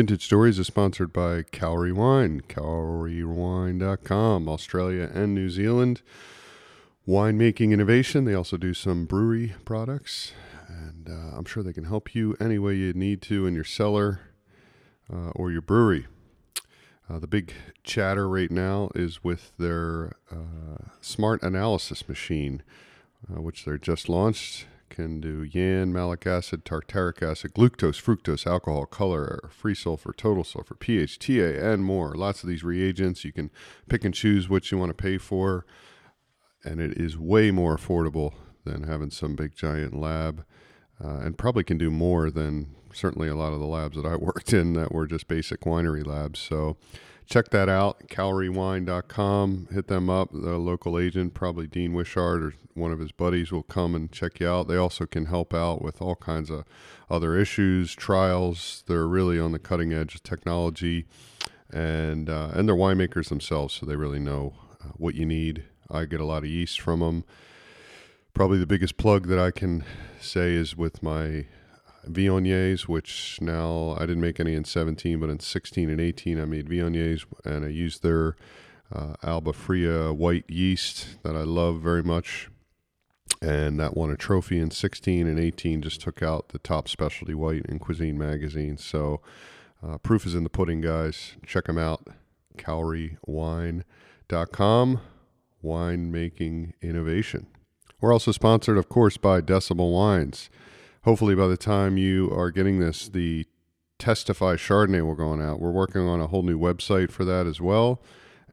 Vintage Stories is sponsored by Calorie Wine, caloriewine.com, Australia and New Zealand. Winemaking innovation. They also do some brewery products, and uh, I'm sure they can help you any way you need to in your cellar uh, or your brewery. Uh, the big chatter right now is with their uh, smart analysis machine, uh, which they're just launched can do YAN, malic acid, tartaric acid, glucose, fructose, alcohol, color, free sulfur, total sulfur, pH, TA, and more. Lots of these reagents. You can pick and choose what you want to pay for, and it is way more affordable than having some big giant lab, uh, and probably can do more than certainly a lot of the labs that I worked in that were just basic winery labs. So check that out, caloriewine.com. Hit them up. The local agent, probably Dean Wishart or one of his buddies, will come and check you out. They also can help out with all kinds of other issues, trials. They're really on the cutting edge of technology, and uh, and they're winemakers themselves, so they really know uh, what you need. I get a lot of yeast from them. Probably the biggest plug that I can say is with my Viogniers, which now I didn't make any in 17, but in 16 and 18 I made Viogniers, and I used their uh, Alba Fria white yeast that I love very much. And that won a trophy in 16 and 18, just took out the top specialty white in Cuisine magazine. So, uh, proof is in the pudding, guys. Check them out. CalorieWine.com, winemaking innovation. We're also sponsored, of course, by Decibel Wines hopefully by the time you are getting this, the Testify Chardonnay will go on out. We're working on a whole new website for that as well.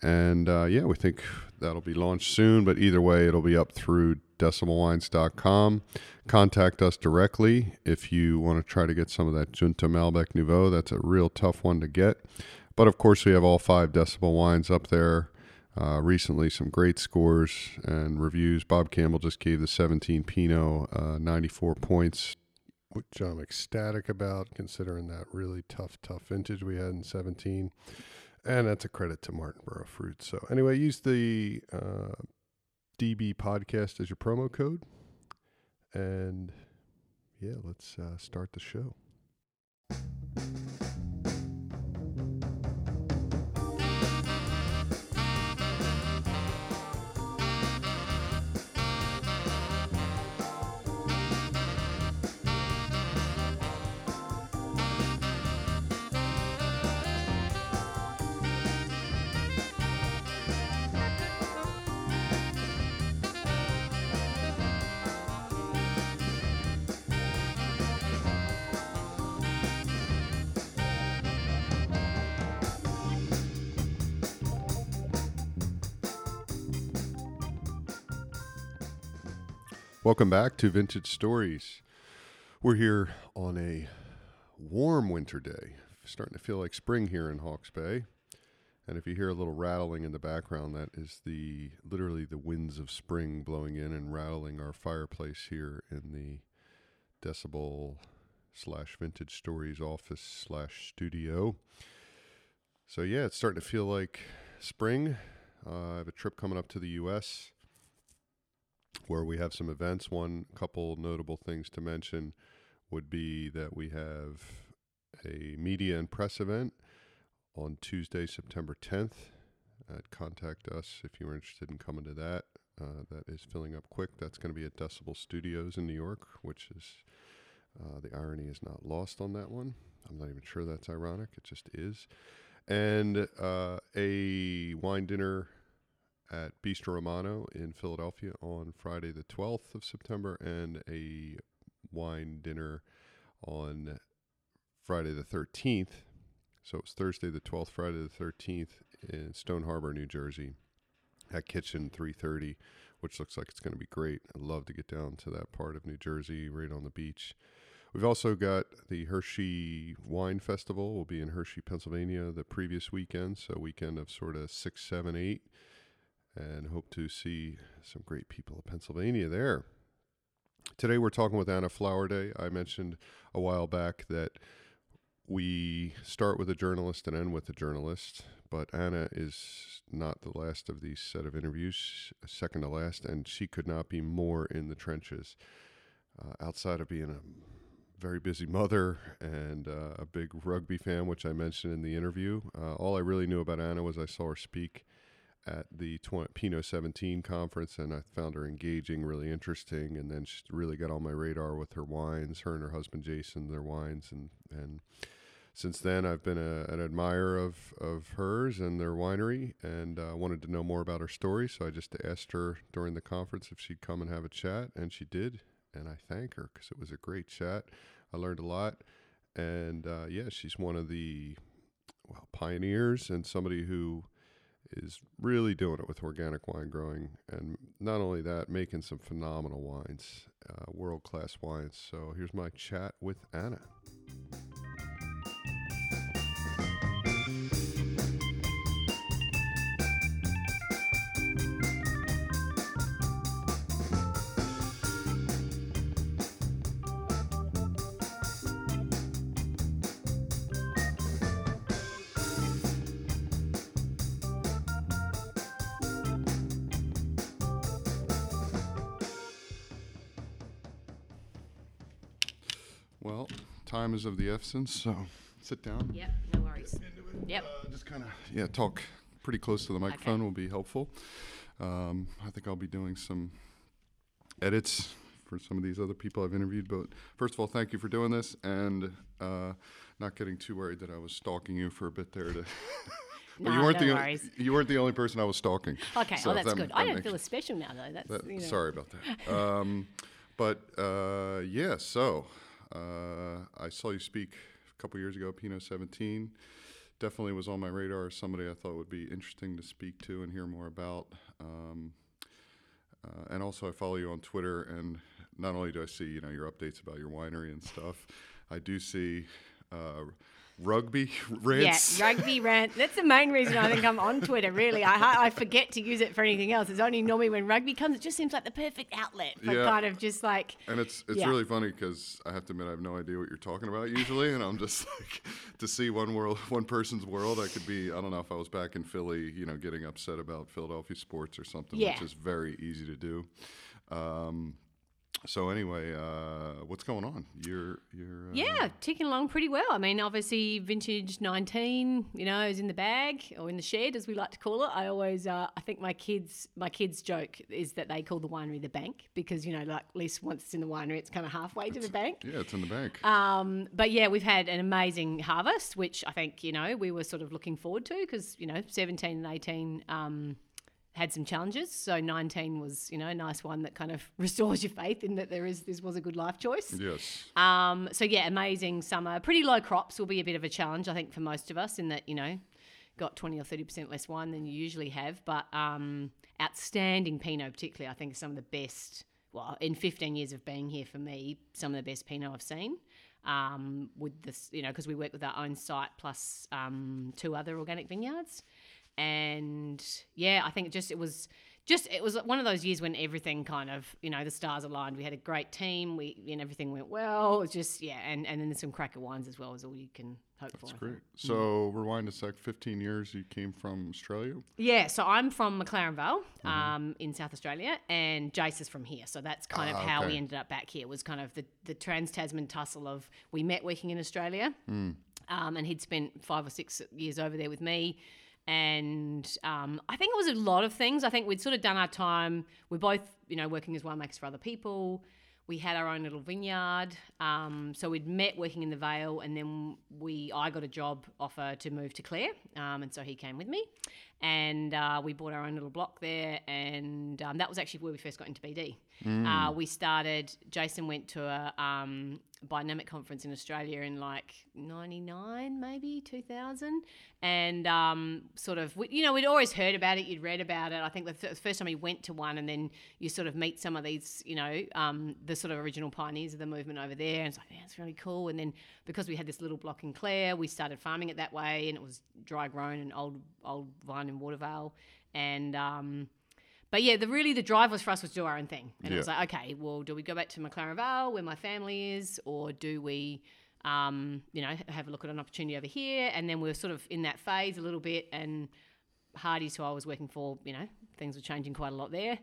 And uh, yeah, we think that'll be launched soon, but either way, it'll be up through decibelwines.com. Contact us directly if you want to try to get some of that Junta Malbec Nouveau. That's a real tough one to get. But of course, we have all five decibel wines up there. Uh, recently, some great scores and reviews. Bob Campbell just gave the 17 Pinot uh, 94 points, which I'm ecstatic about considering that really tough, tough vintage we had in 17. And that's a credit to Martinborough Fruit. So, anyway, use the uh, DB podcast as your promo code. And yeah, let's uh, start the show. Welcome back to Vintage Stories. We're here on a warm winter day, starting to feel like spring here in Hawke's Bay. And if you hear a little rattling in the background, that is the literally the winds of spring blowing in and rattling our fireplace here in the Decibel slash Vintage Stories office slash studio. So yeah, it's starting to feel like spring. Uh, I have a trip coming up to the U.S where we have some events. One couple notable things to mention would be that we have a media and press event on Tuesday, September 10th. Uh, contact us if you're interested in coming to that. Uh, that is filling up quick. That's going to be at Decibel Studios in New York, which is uh, the irony is not lost on that one. I'm not even sure that's ironic. It just is. And uh, a wine dinner at Bistro Romano in Philadelphia on Friday, the 12th of September, and a wine dinner on Friday, the 13th. So it's Thursday, the 12th, Friday, the 13th in Stone Harbor, New Jersey at Kitchen 330, which looks like it's going to be great. I'd love to get down to that part of New Jersey, right on the beach. We've also got the Hershey Wine Festival. We'll be in Hershey, Pennsylvania the previous weekend. So, weekend of sort of six, seven, eight and hope to see some great people of Pennsylvania there. Today we're talking with Anna Flowerday. I mentioned a while back that we start with a journalist and end with a journalist, but Anna is not the last of these set of interviews, second to last, and she could not be more in the trenches. Uh, outside of being a very busy mother and uh, a big rugby fan, which I mentioned in the interview. Uh, all I really knew about Anna was I saw her speak at the tw- Pinot 17 conference, and I found her engaging, really interesting. And then she really got on my radar with her wines. Her and her husband Jason, their wines, and and since then I've been a, an admirer of of hers and their winery, and uh, wanted to know more about her story. So I just asked her during the conference if she'd come and have a chat, and she did. And I thank her because it was a great chat. I learned a lot, and uh, yeah, she's one of the well pioneers and somebody who is really doing it with organic wine growing, and not only that, making some phenomenal wines, uh, world class wines. So here's my chat with Anna. Of the essence, so sit down. Yep, no worries. Yep. Uh, just kind of yeah, talk pretty close to the microphone will be helpful. Um, I think I'll be doing some edits for some of these other people I've interviewed. But first of all, thank you for doing this and uh, not getting too worried that I was stalking you for a bit there. To Well, you weren't no the worries. you weren't the only person I was stalking. Okay, So oh, that's that- good. that I don't makes- feel as special now, though. That's that- you know. Sorry about that. Um, but uh, yeah, so uh, I saw you speak a couple years ago, at Pinot 17. Definitely was on my radar somebody I thought would be interesting to speak to and hear more about. Um, uh, and also, I follow you on Twitter, and not only do I see you know your updates about your winery and stuff, I do see uh, rugby rants. Yeah, rugby rant. That's the main reason I think I'm on Twitter. Really, I I forget to use it for anything else. It's only normally when rugby comes. It just seems like the perfect outlet for Yeah. kind of just like And it's it's Yeah. really funny because I have to admit I have no idea what you're talking about usually, and I'm just like to see one world, one person's world. I could be I don't know if I was back in Philly, you know, getting upset about Philadelphia sports or something, Yeah. which is very easy to do. Um, so anyway, uh, what's going on? You're you're uh, yeah, ticking along pretty well. I mean, obviously, vintage 19, you know, is in the bag or in the shed, as we like to call it. I always, uh, I think my kids, my kids' joke is that they call the winery the bank because you know, like at least once it's in the winery, it's kind of halfway to the bank. yeah, it's in the bank. Um, but yeah, we've had an amazing harvest, which I think you know we were sort of looking forward to because you know 17 and 18 um, had some challenges. So 19 was you know a nice one that kind of restores your faith in that there is this was a good life choice. yes. Um, so yeah, amazing summer. Pretty low crops will be a bit of a challenge, I think, for most of us in that you know got 20 or 30 percent less wine than you usually have, but um, outstanding Pinot, particularly, I think some of the best. Well, in 15 years of being here, for me, some of the best Pinot I've seen. Um, with this, you know, because we work with our own site plus um, two other organic vineyards, and yeah, I think it just it was just it was one of those years when everything kind of you know the stars aligned. We had a great team, we and everything went well. It was just yeah, and and then some cracker wines as well is all you can hope for. That's great. So rewind a sec. 15 years. You came from Australia. Yeah, so I'm from McLaren Vale um, in South Australia, and Jace is from here. So that's kind of Ah, how okay. we ended up back here. Was kind of the the Trans Tasman tussle of we met working in Australia, um, and he'd spent five or six years over there with me. And um, I think it was a lot of things. I think we'd sort of done our time. We're both, you know, working as winemakers for other people. We had our own little vineyard. Um, so we'd met working in the Vale, and then we I got a job offer to move to Clare, um, and so he came with me, and uh, we bought our own little block there, and um, that was actually where we first got into BD. Uh, we started. Jason went to a um, conference in Australia in like '99, maybe 2000, and um, sort of, we, you know, we'd always heard about it, you'd read about it. I think the f- first time we went to one, and then you sort of meet some of these, you know, um, the sort of original pioneers of the movement over there, and it's like, yeah, it's really cool. And then because we had this little block in Clare, we started farming it that way, and it was dry grown and old old vine in Watervale, and um, but yeah, the really the drive was for us was to do our own thing, and it was like, okay, well, do we go back to McLaren Vale where my family is, or do we, um, you know, have a look at an opportunity over here? And then we were sort of in that phase a little bit, and Hardy's, who I was working for, you know, things were changing quite a lot there.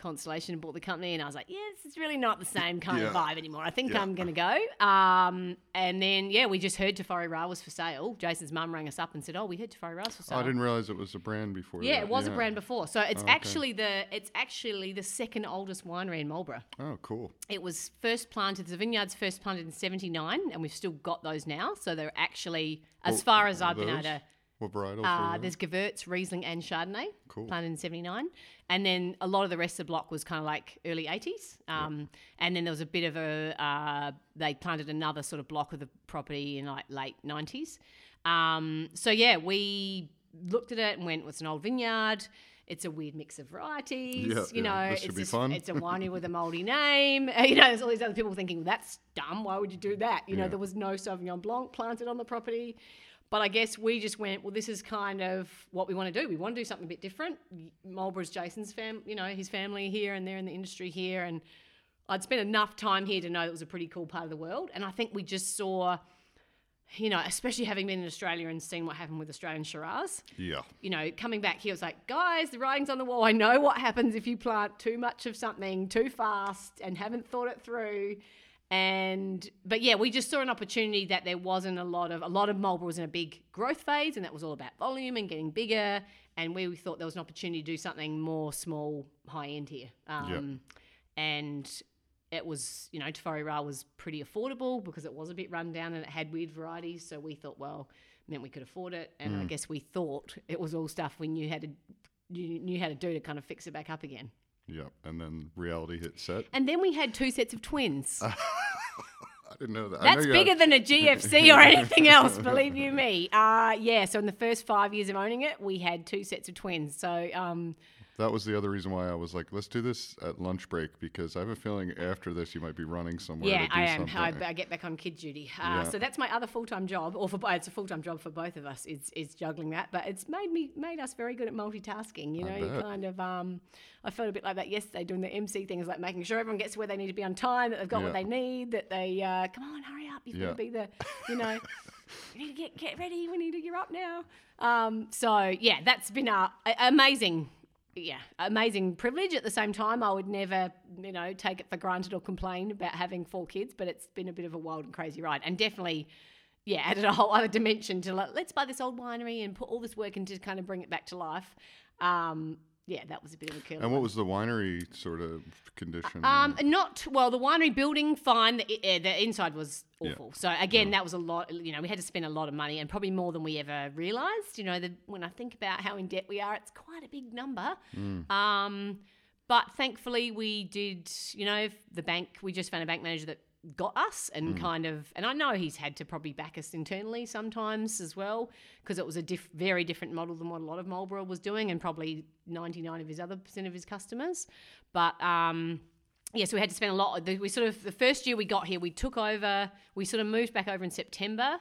Constellation and bought the company, and I was like, yeah, this is really not the same kind of vibe anymore. I think Yeah. I'm going to go. Um, and then, yeah, we just heard Te Whare Ra was for sale. Jason's mum rang us up and said, oh, we heard Te Whare Ra was for Oh, sale. I didn't realize it was a brand before. yeah, that. it was a brand before. So it's Oh, okay. actually the it's actually the second oldest winery in Marlborough. Oh, cool. It was first planted. The vineyards first planted in '79, and we've still got those now. So they're actually, as What far as I've been able to. What varietals? Uh, there's Gewurz, Riesling, and Chardonnay. Cool. Planted in '79, and then a lot of the rest of the block was kind of like early '80s. Um, And then there was a bit of a. Uh, they planted another sort of block of the property in like late '90s. Um, so yeah, we looked at it and went, "Well, it's an old vineyard." It's a weird mix of varieties. Yeah, you yeah, know, this it's be a, fun. it's a winery with a moldy name. You know, there's all these other people thinking, well, that's dumb. Why would you do that? You know, there was no Sauvignon Blanc planted on the property. But I guess we just went, well, this is kind of what we want to do. We want to do something a bit different. Marlborough's Jason's fam, you know, his family here and they're in the industry here. And I'd spent enough time here to know it was a pretty cool part of the world. And I think we just saw, you know, especially having been in Australia and seen what happened with Australian Shiraz, yeah. you know, coming back here, it was like, guys, the writing's on the wall. I know what happens if you plant too much of something too fast and haven't thought it through. And but yeah, we just saw an opportunity that there wasn't a lot of a lot of Marlborough was in a big growth phase, and that was all about volume and getting bigger. And we thought there was an opportunity to do something more small, high end here. Um, And it was, you know, Te Whare Ra was pretty affordable because it was a bit run down and it had weird varieties. So we thought, well, meant we could afford it. And I guess we thought it was all stuff we knew how to you knew how to do to kind of fix it back up again. Yep. And then reality hit set. And then we had two sets of twins. Didn't know that. I know That's bigger than a GFC or anything else, believe you me. Uh, yeah, so in the first five years of owning it, we had two sets of twins. So um, That was the other reason why I was like, let's do this at lunch break because I have a feeling after this you might be running somewhere. yeah, to do I am. I, I get back on kid duty. Uh, Yeah. So that's my other full time job, or for it's a full time job for both of us. It's is juggling that, but it's made me made us very good at multitasking. You know, you kind of. Um, I felt a bit like that yesterday doing the MC thing, is like making sure everyone gets to where they need to be on time, that they've got Yeah. what they need, that they uh, come on, hurry up, you've got to be the, you know. You need to get get ready. We need to gear up now. Um, so yeah, that's been a amazing, yeah, amazing privilege. At the same time, I would never, you know, take it for granted or complain about having four kids. But it's been a bit of a wild and crazy ride, and definitely, yeah, added a whole other dimension to like, let's buy this old winery and put all this work into kind of bring it back to life. Um, yeah, that was a bit of a killer. And what was the winery sort of condition? Um, not well. The winery building, fine. The, uh, the inside was Yeah. awful. So again, that was a lot. You know, we had to spend a lot of money, and probably more than we ever realised. You know, the, when I think about how in debt we are, it's quite a big number. Um, but thankfully, we did. You know, the bank. We just found a bank manager that got us and kind of and I know he's had to probably back us internally sometimes as well because it was a diff, very different model than what a lot of Marlborough was doing and probably 99 of his other percent of his customers but um yeah, so we had to spend a lot. the- We sort of the first year we got here, we took over. We sort of moved back over in September,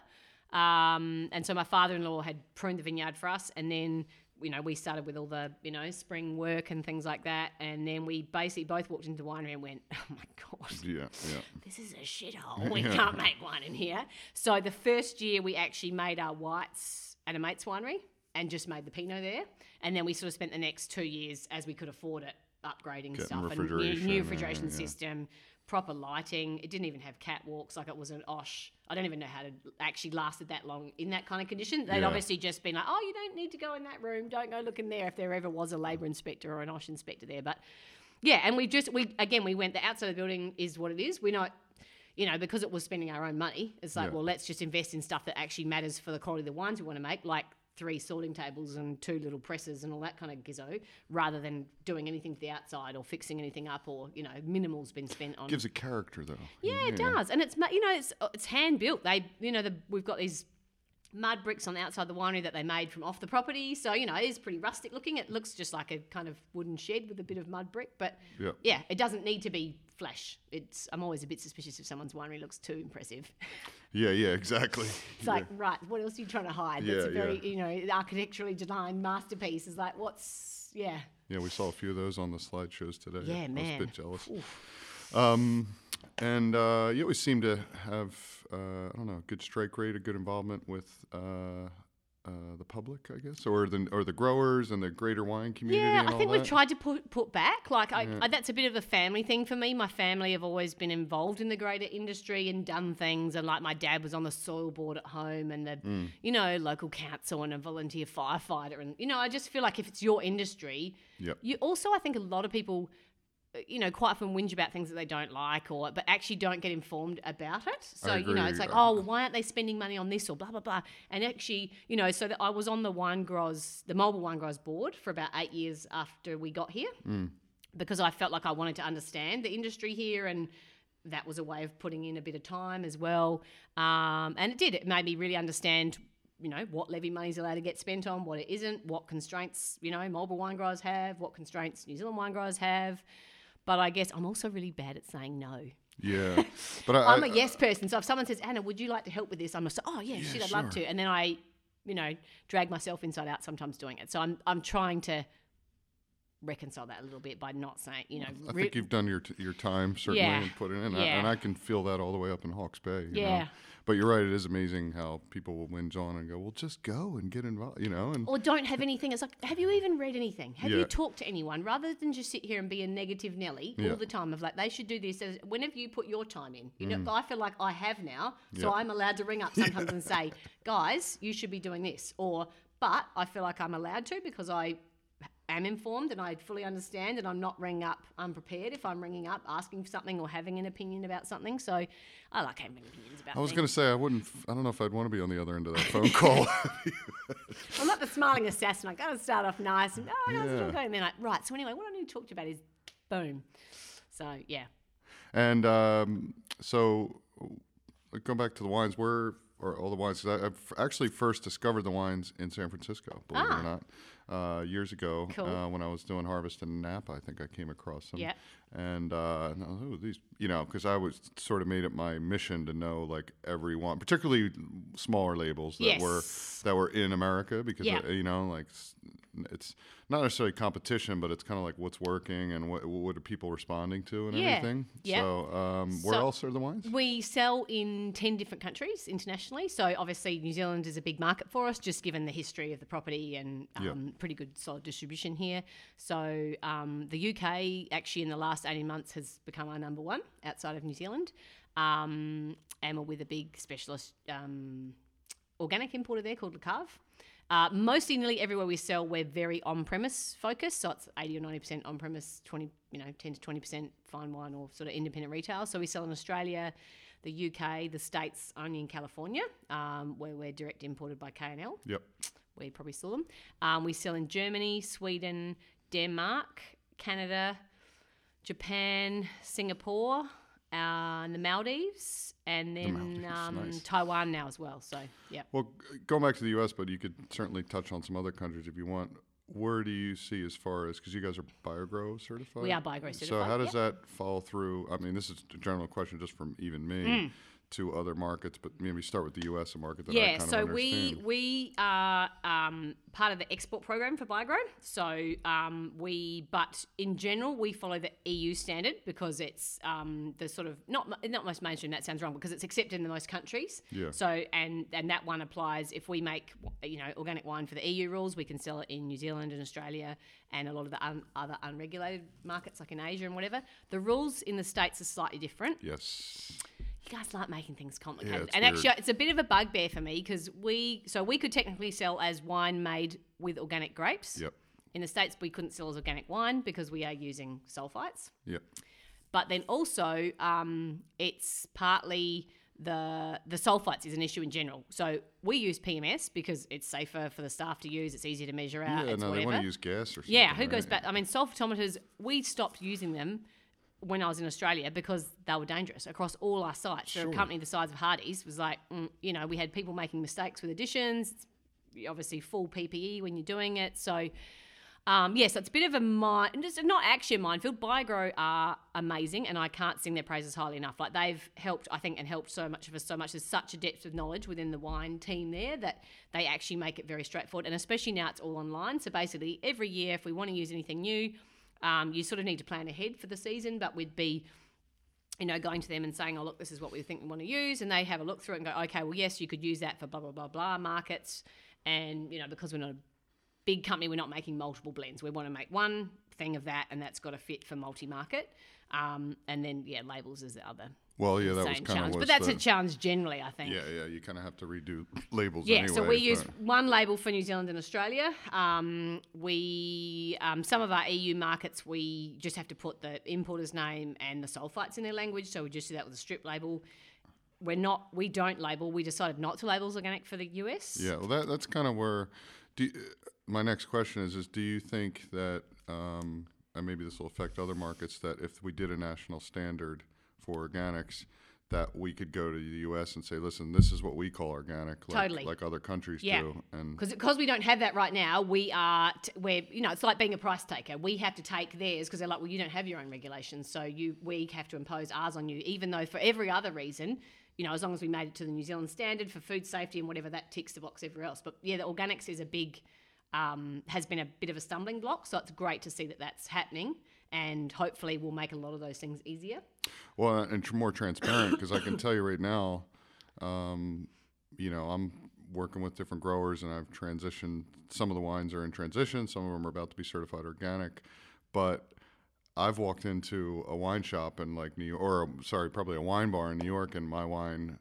um, and so my father-in-law had pruned the vineyard for us, and then you know we started with all the you know spring work and things like that, and then we basically both walked into the winery and went, "Oh my god, yeah, yeah. this is a shithole. We can't make wine in here." So the first year we actually made our whites at a mate's winery and just made the Pinot there, and then we sort of spent the next two years as we could afford it upgrading Getting stuff and new, refrigeration, yeah. system, proper lighting. It didn't even have catwalks. Like it was an OSH. I don't even know how to actually lasted that long in that kind of condition. They'd Yeah. obviously just been like, oh, you don't need to go in that room. Don't go look in there if there ever was a labour inspector or an OSH inspector there. But yeah, and we just we again we went the outside of the building is what it is. We're not you know, because it was spending our own money, it's like, Yeah. well, let's just invest in stuff that actually matters for the quality of the wines we want to make, like three sorting tables and two little presses and all that kind of gizzo, rather than doing anything to the outside or fixing anything up or, you know, minimal's been spent on. Gives a character though. yeah, it does. And it's, you know, it's, it's hand built. They, you know, the, we've got these mud bricks on the outside of the winery that they made from off the property. So, you know, it is pretty rustic looking. It looks just like a kind of wooden shed with a bit of mud brick, but Yeah. yeah, it doesn't need to be flash. It's I'm always a bit suspicious if someone's winery looks too impressive. Yeah, yeah, exactly. It's like, right, what else are you trying to hide? That's a very, yeah. you know, architecturally designed masterpiece. Is like, what's, yeah. Yeah, we saw a few of those on the slideshows today. Yeah, I was man. a bit jealous. Um, and uh, you always seem to have, uh, I don't know, good strike rate, a good involvement with uh, uh, the public, I guess, or the or the growers and the greater wine community. Yeah, I think that? we've tried to put put back. Like, I, I, that's a bit of a family thing for me. My family have always been involved in the greater industry and done things. And like, my dad was on the soil board at home, and the Mm. you know local council and a volunteer firefighter. And you know, I just feel like if it's your industry, Yep. you also I think a lot of people. You know, quite often whinge about things that they don't like, or but actually don't get informed about it. So you know, it's like, oh, well, why aren't they spending money on this or blah blah blah? And actually, you know, so that I was on the wine growers, the Marlborough Wine Growers board for about eight years after we got here, because I felt like I wanted to understand the industry here, and that was a way of putting in a bit of time as well. Um, and it did. It made me really understand. You know what levy money is allowed to get spent on, what it isn't, what constraints you know Marlborough wine growers have, what constraints New Zealand wine growers have. But I guess I'm also really bad at saying no. Yeah, but I, I'm a yes person. So if someone says, Anna, would you like to help with this? I'm just, oh yeah, shit, I'd love to. And then I, you know, drag myself inside out sometimes doing it. So I'm I'm trying to reconcile that a little bit by not saying, you know, I re- think you've done your t- your time certainly Yeah. and put it in, and, I, Yeah. and I can feel that all the way up in Hawke's Bay. you know. Yeah. But you're right; it is amazing how people will whinge on and go, "Well, just go and get involved," you know. And or don't have anything. It's like, have you even read anything? Have you talked to anyone rather than just sit here and be a negative Nelly Yeah. all the time of like they should do this? As, when have you put your time in? You know, I feel like I have now, so Mm. Yeah. I'm allowed to ring up sometimes and say, guys, you should be doing this, or but I feel like I'm allowed to because I am informed and I fully understand, and I'm not ringing up unprepared if I'm ringing up asking for something or having an opinion about something. So I like having opinions about. I was going to say I wouldn't. f- I don't know if I'd want to be on the other end of that phone call. I'm not the smiling assassin. I got to start off nice and oh, it all going? And then like, right. So anyway, what I need to talk to you about is boom. So yeah, and um, so, going back to the wines, where or all the wines? I, I've actually first discovered the wines in San Francisco, believe it Ah. or not, uh, years ago Cool. uh, when I was doing harvest in Napa. I think I came across them. Yeah. And, uh, and was, "Ooh, these, you know, because I was sort of made it my mission to know like every one, particularly smaller labels that were that were in America, because Yeah. uh, you know, like it's not necessarily competition, but it's kind of like what's working and what what are people responding to and Yeah. everything. Yeah. So, um, where So- else are the wines? we sell in ten different countries internationally. So obviously New Zealand is a big market for us, just given the history of the property and um, Yeah. pretty good solid distribution here. So um, the UK actually in the last eighteen months has become our number one outside of New Zealand, um, and we're with a big specialist um, organic importer there called Le Cave. Uh, mostly, nearly everywhere we sell, we're very on-premise focused. So it's eighty or ninety percent on-premise, twenty, you know, ten to twenty percent fine wine or sort of independent retail. So we sell in Australia, the UK, the States, only in California, um, where we're direct imported by K&L Yep. We probably saw them. Um, we sell in Germany, Sweden, Denmark, Canada, Japan, Singapore, uh, and the Maldives, and then Maldives, um, nice. Taiwan now as well. So, yeah. Well, going back to the U.S., but you could certainly touch on some other countries if you want. Where do you see as far as because you guys are BioGrow certified? We are BioGrow certified. So how does that fall through? I mean, this is a general question just from even me Mm. To other markets, but maybe start with the U.S. a market that Yeah, so of we we are um, part of the export program for BioGrow. So um, we, but in general, we follow the EU standard because it's um, the sort of not not most mainstream. That sounds wrong because it's accepted in the most countries. Yeah. So and and that one applies if we make you know organic wine for the EU rules, we can sell it in New Zealand and Australia and a lot of the un, other unregulated markets like in Asia and whatever. The rules in the states are slightly different yes. You guys like making things complicated. it's and weird. actually, it's a bit of a bugbear for me because we, so we could technically sell as wine made with organic grapes. Yep. In the States, we couldn't sell as organic wine because we are using sulfites. Yep. But then also, um, it's partly the the sulfites is an issue in general. So we use PMS because it's safer for the staff to use. It's easier to measure out. Yeah. it's No, they want to use gas or something. Yeah, who right? goes back? I mean, sulfatometers, we stopped using them when I was in Australia because they were dangerous across all our sites. So Sure. a company the size of Hardy's was like, mm, you know, we had people making mistakes with additions. It's obviously full PPE when you're doing it. So, um, yes, it's a bit of a mine. It's not actually a minefield. Biogrow are amazing, and I can't sing their praises highly enough. Like they've helped, I think, and helped so much of us so much. There's such a depth of knowledge within the wine team there that they actually make it very straightforward. And especially now it's all online. So basically, every year, if we want to use anything new, um, you sort of need to plan ahead for the season. But we'd be you know, going to them and saying, oh, look, this is what we think we want to use. And they have a look through it and go, okay, well, yes, you could use that for blah, blah, blah, blah markets. And you know, because we're not a big company, we're not making multiple blends. We want to make one thing of that, and that's got to fit for multi-market. Um, and then yeah, labels is the other. Well, yeah, that was same kind challenge, of but that's the, a challenge generally, I think. yeah, yeah. You kind of have to redo labels. Yeah, anyway, so we use one label for New Zealand and Australia. Um, we um, some of our EU markets we just have to put the importer's name and the sulfites in their language, so we just do that with a strip label. We're not, we don't label. We decided not to label organic for the US. Yeah, well, that that's kind of where. Do you- my next question is: Is do you think that, um, and maybe this will affect other markets, that if we did a national standard for organics, that we could go to the U.S. and say, "Listen, this is what we call organic," like, Totally. like other countries Yeah. do, and Because we don't have that right now, we are t- we're you know it's like being a price taker. We have to take theirs because they're like, well, you don't have your own regulations, so you we have to impose ours on you. Even though for every other reason, you know, as long as we made it to the New Zealand standard for food safety and whatever that ticks the box everywhere else. But yeah, the organics is a big um, has been a bit of a stumbling block, so it's great to see that that's happening, and hopefully we'll make a lot of those things easier. Well, and more transparent because I can tell you right now, um, you know, I'm working with different growers and I've transitioned. Some of the wines are in transition, some of them are about to be certified organic, but I've walked into a wine shop in like New York, or sorry, probably a wine bar in New York, and my wine,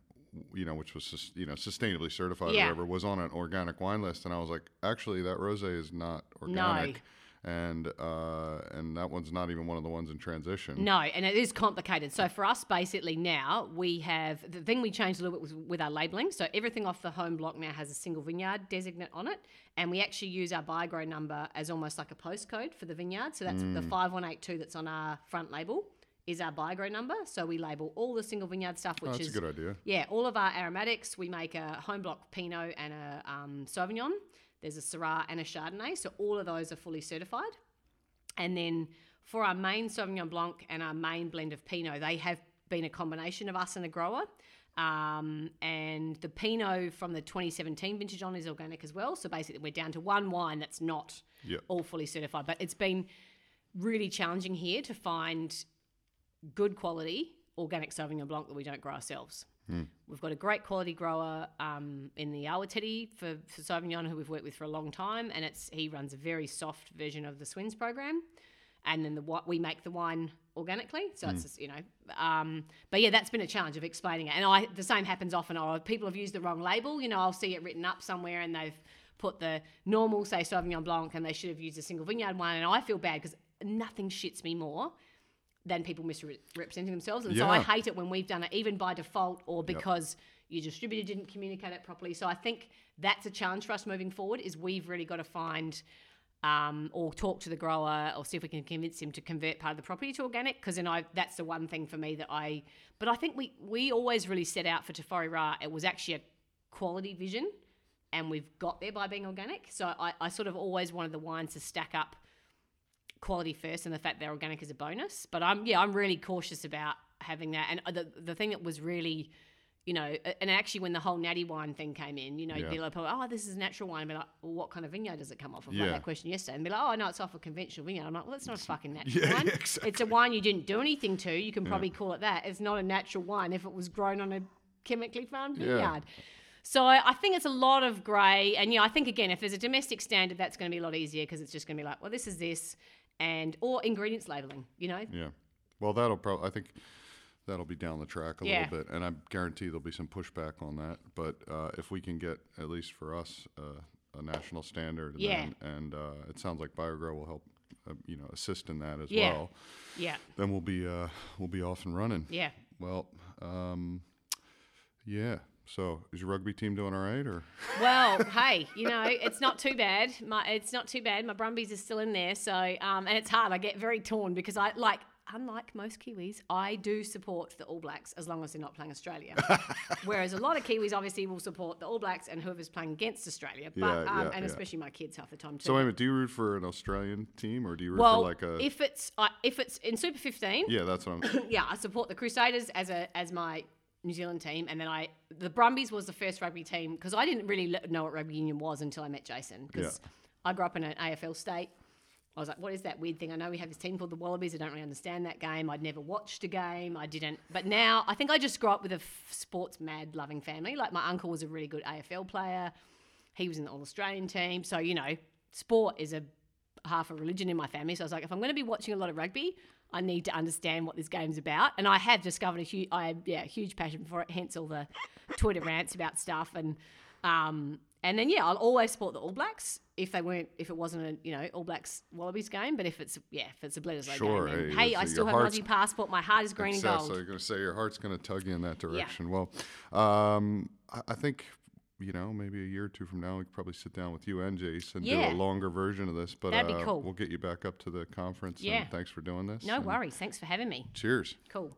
you know, which was you know sustainably certified Yeah. or whatever, was on an organic wine list, and I was like, actually, that rosé is not organic. And uh, and that one's not even one of the ones in transition. No, and it is complicated. So for us, basically now we have the thing we changed a little bit was with our labelling. So everything off the home block now has a single vineyard designate on it, and we actually use our biogrow number as almost like a postcode for the vineyard. So that's the five one eight two that's on our front label is our biogrow number. So we label all the single vineyard stuff, which Oh, that's is a good idea. yeah, all of our aromatics. We make a home block Pinot and a um, Sauvignon. There's a Syrah and a Chardonnay. So all of those are fully certified. And then for our main Sauvignon Blanc and our main blend of Pinot, they have been a combination of us and a grower. Um, and the Pinot from the 2017 vintage on is organic as well. So basically, we're down to one wine that's not Yeah. all fully certified. But it's been really challenging here to find good quality organic Sauvignon Blanc that we don't grow ourselves. We've got a great quality grower um, in the Awatere for, for Sauvignon who we've worked with for a long time, and it's he runs a very soft version of the SWNZ program, and then the wi- we make the wine organically. So it's just, you know, um, but yeah, that's been a challenge of explaining it. And I the same happens often. Oh, people have used the wrong label. You know, I'll see it written up somewhere, and they've put the normal say Sauvignon Blanc, and they should have used a single vineyard one, and I feel bad because nothing shits me more than people misrepresenting themselves. And so I hate it when we've done it, even by default or because your distributor didn't communicate it properly. So I think that's a challenge for us moving forward. Is we've really got to find um, or talk to the grower or see if we can convince him to convert part of the property to organic. Because then I that's the one thing for me that I. But I think we we always really set out for Te Whare Ra. It was actually a quality vision. And we've got there by being organic. So I, I sort of always wanted the wines to stack up quality first and the fact they're organic is a bonus. But I'm yeah, I'm really cautious about having that. And uh, the the thing that was really, you know, and actually when the whole natty wine thing came in, you know, Yeah. be like, oh, oh, this is natural wine. And be like, well, what kind of vineyard does it come off of? Like Yeah. that question yesterday. And be like, oh, no, it's off a conventional vineyard. I'm like, well, that's not a fucking natural Yeah, wine. yeah, exactly. It's a wine you didn't do anything to. You can probably call it that. It's not a natural wine if it was grown on a chemically farmed vineyard. So I, I think it's a lot of grey, and yeah, I think again, if there's a domestic standard, that's going to be a lot easier because it's just going to be like, well, this is this, and or ingredients labeling, you know. Yeah. Well, that'll probably. I think that'll be down the track a Yeah. little bit, and I guarantee there'll be some pushback on that. But uh, if we can get at least for us uh, a national standard, Yeah. then, and uh, it sounds like BioGrow will help, uh, you know, assist in that as Yeah. well. Yeah, Then we'll be uh, we'll be off and running. yeah. Well, um, yeah. So is your rugby team doing all right, or Well, hey, you know, it's not too bad. My it's not too bad. My Brumbies are still in there, so um, and it's hard. I get very torn because I like. Unlike most Kiwis, I do support the All Blacks as long as they're not playing Australia. Whereas a lot of Kiwis obviously will support the All Blacks and whoever's playing against Australia. But Yeah, um, yeah, and yeah. especially my kids half the time too. so? Wait a minute, do you root for an Australian team, or do you root well, for like a? if it's uh, if it's in Super 15, yeah, that's what I'm. yeah, I support the Crusaders as a as my New Zealand team, and then I the Brumbies was the first rugby team because I didn't really know what rugby union was until I met Jason because I grew up in an AFL state. I was like, what is that weird thing? I know we have this team called the Wallabies. I don't really understand that game. I'd never watched a game. I didn't. But now I think I just grew up with a f- sports mad loving family. Like my uncle was a really good AFL player. He was in the All Australian team. So, you know, sport is a half a religion in my family. So I was like, if I'm going to be watching a lot of rugby, I need to understand what this game's about. And I have discovered a huge, I yeah, huge passion for it. Hence all the Twitter rants about stuff. And um, and then yeah, I'll always support the All Blacks if they weren't, if it wasn't a you know All Blacks Wallabies game. But if it's yeah, if it's a Bledisloe Sure, game, then, hey, hey, I still have an heart's- Aussie passport. My heart is green and Excess, I gold. was going to say your heart's going to tug you in that direction. Well, um, I think you know maybe a year or two from now we could probably sit down with you and Jace and Yeah. do a longer version of this. But That'd be uh, cool. we'll get you back up to the conference. Yeah. And thanks for doing this. No worries. Thanks for having me. Cheers. Cool.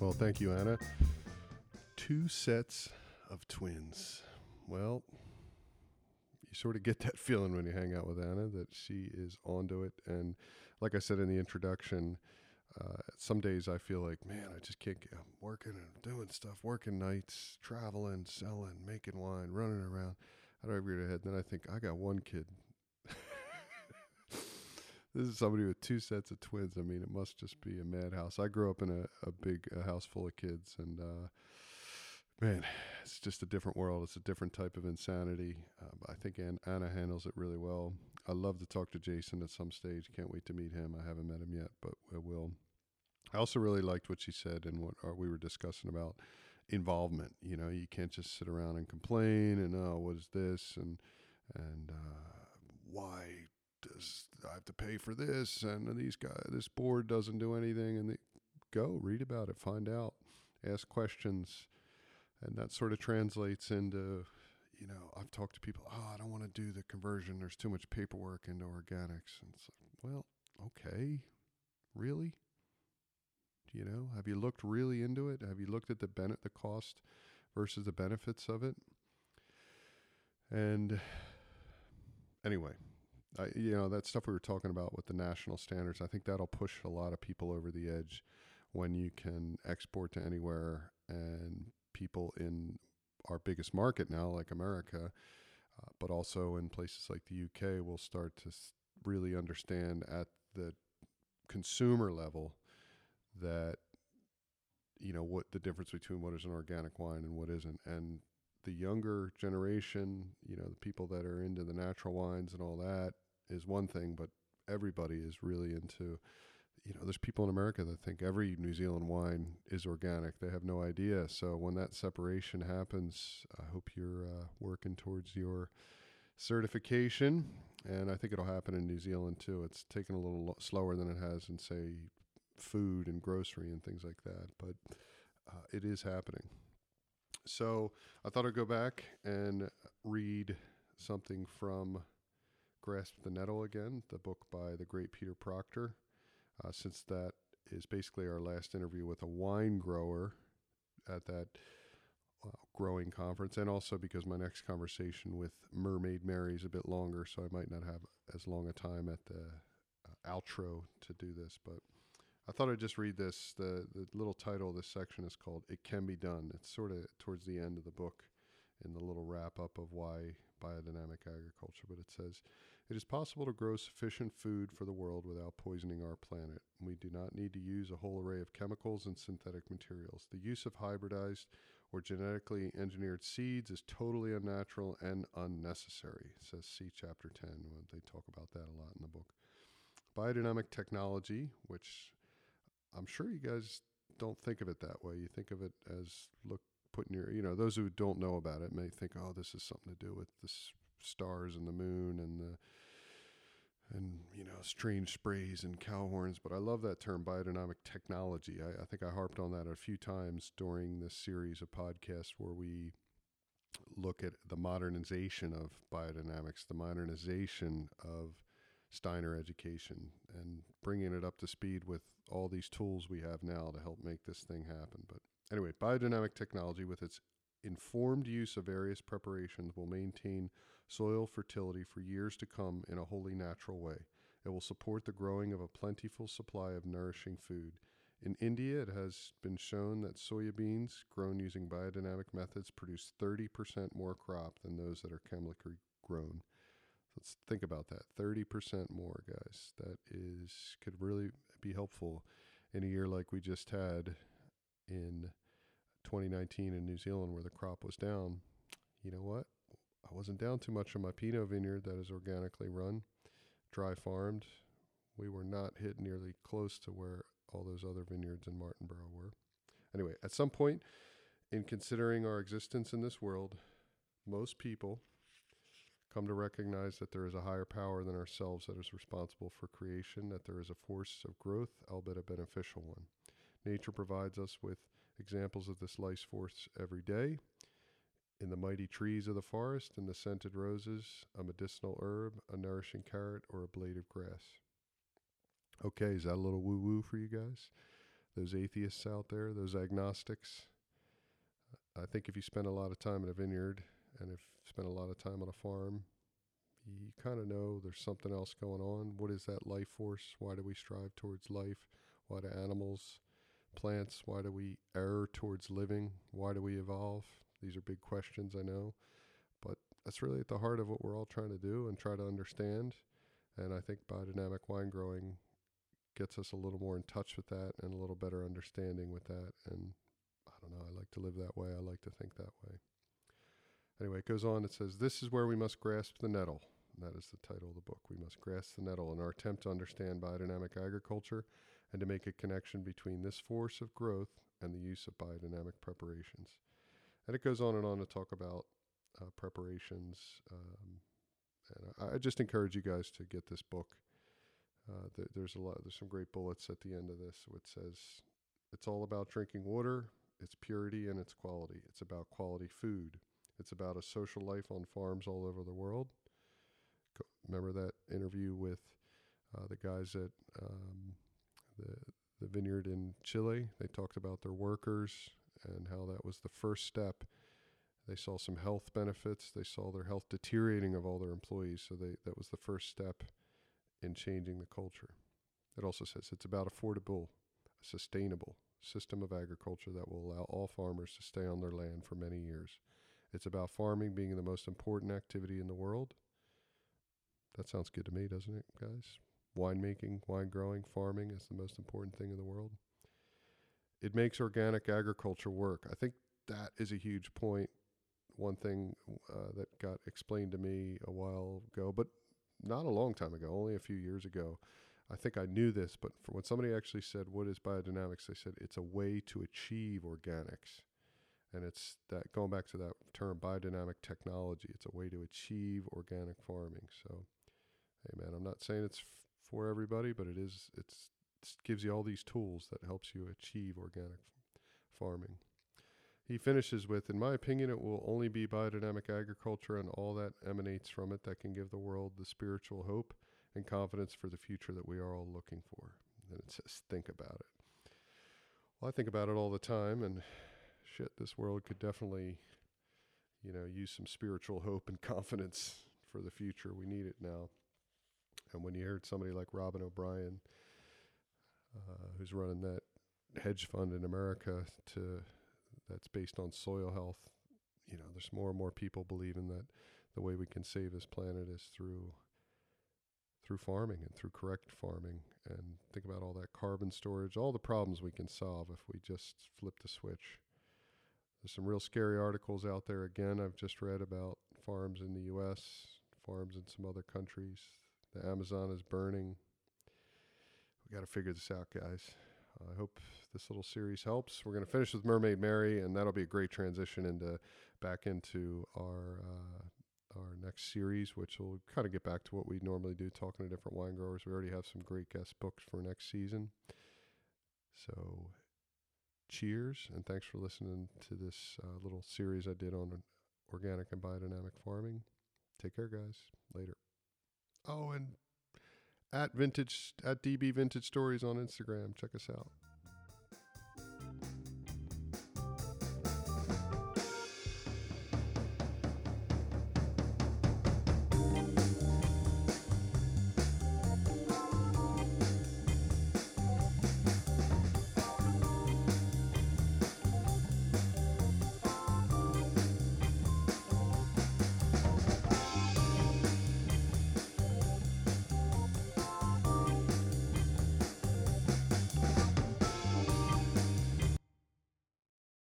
Well, thank you, Anna. Two sets of twins. Well, you sort of get that feeling when you hang out with Anna that she is onto it. And like I said in the introduction, uh, some days I feel like, man, I just can't get, I'm working and doing stuff, working nights, traveling, selling, making wine, running around. I don't ever get ahead. Then I think, I got one kid. this is somebody with two sets of twins. I mean, it must just be a madhouse. I grew up in a, a big a house full of kids, and uh, man, it's just a different world. It's a different type of insanity. Uh, I think An- Anna handles it really well. I love to talk to Jason at some stage. Can't wait to meet him. I haven't met him yet, but I will. I also really liked what she said and what we were discussing about involvement. You know, you can't just sit around and complain and oh, what is this and and uh, why does I have to pay for this and these guys this board doesn't do anything and they, go read about it, find out, ask questions, and that sort of translates into you know I've talked to people oh I don't want to do the conversion. There's too much paperwork into organics. And it's like well okay. Really? You know? Have you looked really into it? Have you looked at the benefit the cost versus the benefits of it? And anyway I, you know that stuff we were talking about with the national standards i think that'll push a lot of people over the edge when you can export to anywhere and people in our biggest market now like america uh, but also in places like the uk will start to really understand at the consumer level that you know what the difference between what is an organic wine and what isn't. And the younger generation you know the people that are into the natural wines and all that is one thing but everybody is really into you know there's people in america that think every new zealand wine is organic. They have no idea. So when that separation happens i hope you're uh, working towards your certification. And i think it'll happen in new zealand too. It's taken a little lo- slower than it has in say food and grocery and things like that. But uh, it is happening. So I thought I'd go back and read something from Grasp the Nettle again, the book by the great Peter Proctor, uh, since that is basically our last interview with a wine grower at that uh, growing conference, and also because my next conversation with Mermaid Mary is a bit longer, so I might not have as long a time at the uh, outro to do this, but I thought I'd just read this. The the little title of this section is called "It Can Be Done." It's sort of towards the end of the book, in the little wrap up of why biodynamic agriculture. But it says, "It is possible to grow sufficient food for the world without poisoning our planet. We do not need to use a whole array of chemicals and synthetic materials. The use of hybridized or genetically engineered seeds is totally unnatural and unnecessary." Says see chapter ten. When they talk about that a lot in the book. Biodynamic technology, which I'm sure you guys don't think of it that way. You think of it as look putting your, you know, those who don't know about it may think, oh, this is something to do with the s- stars and the moon and the and you know strange sprays and cow horns. But I love that term, biodynamic technology. I, I think I harped on that a few times during this series of podcasts where we look at the modernization of biodynamics, the modernization of Steiner education and bringing it up to speed with all these tools we have now to help make this thing happen. But anyway, biodynamic technology with its informed use of various preparations will maintain soil fertility for years to come in a wholly natural way. It will support the growing of a plentiful supply of nourishing food. In India, it has been shown that soya beans grown using biodynamic methods produce 30% more crop than those that are chemically grown. Let's think about that. 30% more, guys. That is could really be helpful in a year like we just had in 2019 in New Zealand where the crop was down. You know what? I wasn't down too much on my Pinot vineyard that is organically run, dry farmed. We were not hit nearly close to where all those other vineyards in Martinborough were. Anyway, at some point in considering our existence in this world, most people come to recognize that there is a higher power than ourselves that is responsible for creation, that there is a force of growth, albeit a beneficial one. Nature provides us with examples of this life force every day. In the mighty trees of the forest, in the scented roses, a medicinal herb, a nourishing carrot, or a blade of grass. Okay, is that a little woo woo for you guys? Those atheists out there, those agnostics. I think if you spend a lot of time in a vineyard and if you spend a lot of time on a farm, you kind of know there's something else going on. What is that life force? Why do we strive towards life? Why do animals, plants, why do we err towards living? Why do we evolve? These are big questions, I know. But that's really at the heart of what we're all trying to do and try to understand. And I think biodynamic wine growing gets us a little more in touch with that and a little better understanding with that. And I don't know, I like to live that way. I like to think that way. Anyway, it goes on. It says, This is where we must grasp the nettle. And that is the title of the book. We must grasp the nettle in our attempt to understand biodynamic agriculture and to make a connection between this force of growth and the use of biodynamic preparations. And it goes on and on to talk about uh, preparations. Um, and I, I, just encourage you guys to get this book. Uh, th- there's a lot. There's some great bullets at the end of this, which says it's all about drinking water, its purity, and its quality. It's about quality food. It's about a social life on farms all over the world. Remember that interview with uh, the guys at um, the the vineyard in Chile? They talked about their workers and how that was the first step. They saw some health benefits. They saw their health deteriorating of all their employees. So they that was the first step in changing the culture. It also says it's about affordable, sustainable system of agriculture that will allow all farmers to stay on their land for many years. It's about farming being the most important activity in the world. That sounds good to me, doesn't it, guys? Winemaking, wine growing, farming is the most important thing in the world. It makes organic agriculture work. I think that is a huge point. One thing uh, that got explained to me a while ago, but not a long time ago, only a few years ago. I think I knew this, but when somebody actually said, What is biodynamics? they said it's a way to achieve organics. And it's that going back to that term biodynamic technology, it's a way to achieve organic farming. So, hey man, I'm not saying it's for everybody, but it is it's it gives you all these tools that helps you achieve organic farming. He finishes with, in my opinion, it will only be biodynamic agriculture and all that emanates from it that can give the world the spiritual hope and confidence for the future that we are all looking for. And it says, think about it. Well, I think about it all the time, and shit, this world could definitely, you know, use some spiritual hope and confidence for the future. We need it now. And when you heard somebody like Robyn O'Brien, uh, who's running that hedge fund in America to that's based on soil health, you know, there's more and more people believing that the way we can save this planet is through through farming and through correct farming and think about all that carbon storage, all the problems we can solve if we just flip the switch. There's some real scary articles out there. Again, I've just read about farms in the U.S., farms in some other countries. The Amazon is burning. We got to figure this out, guys. I hope this little series helps. We're going to finish with Mermaid Mary, and that'll be a great transition into back into our uh, our next series, which will kind of get back to what we normally do, talking to different wine growers. We already have some great guest books for next season. So cheers and thanks for listening to this uh, little series I did on organic and biodynamic farming. Take care, guys. Later. Oh, and at vintage at DB Vintage Stories on Instagram. Check us out.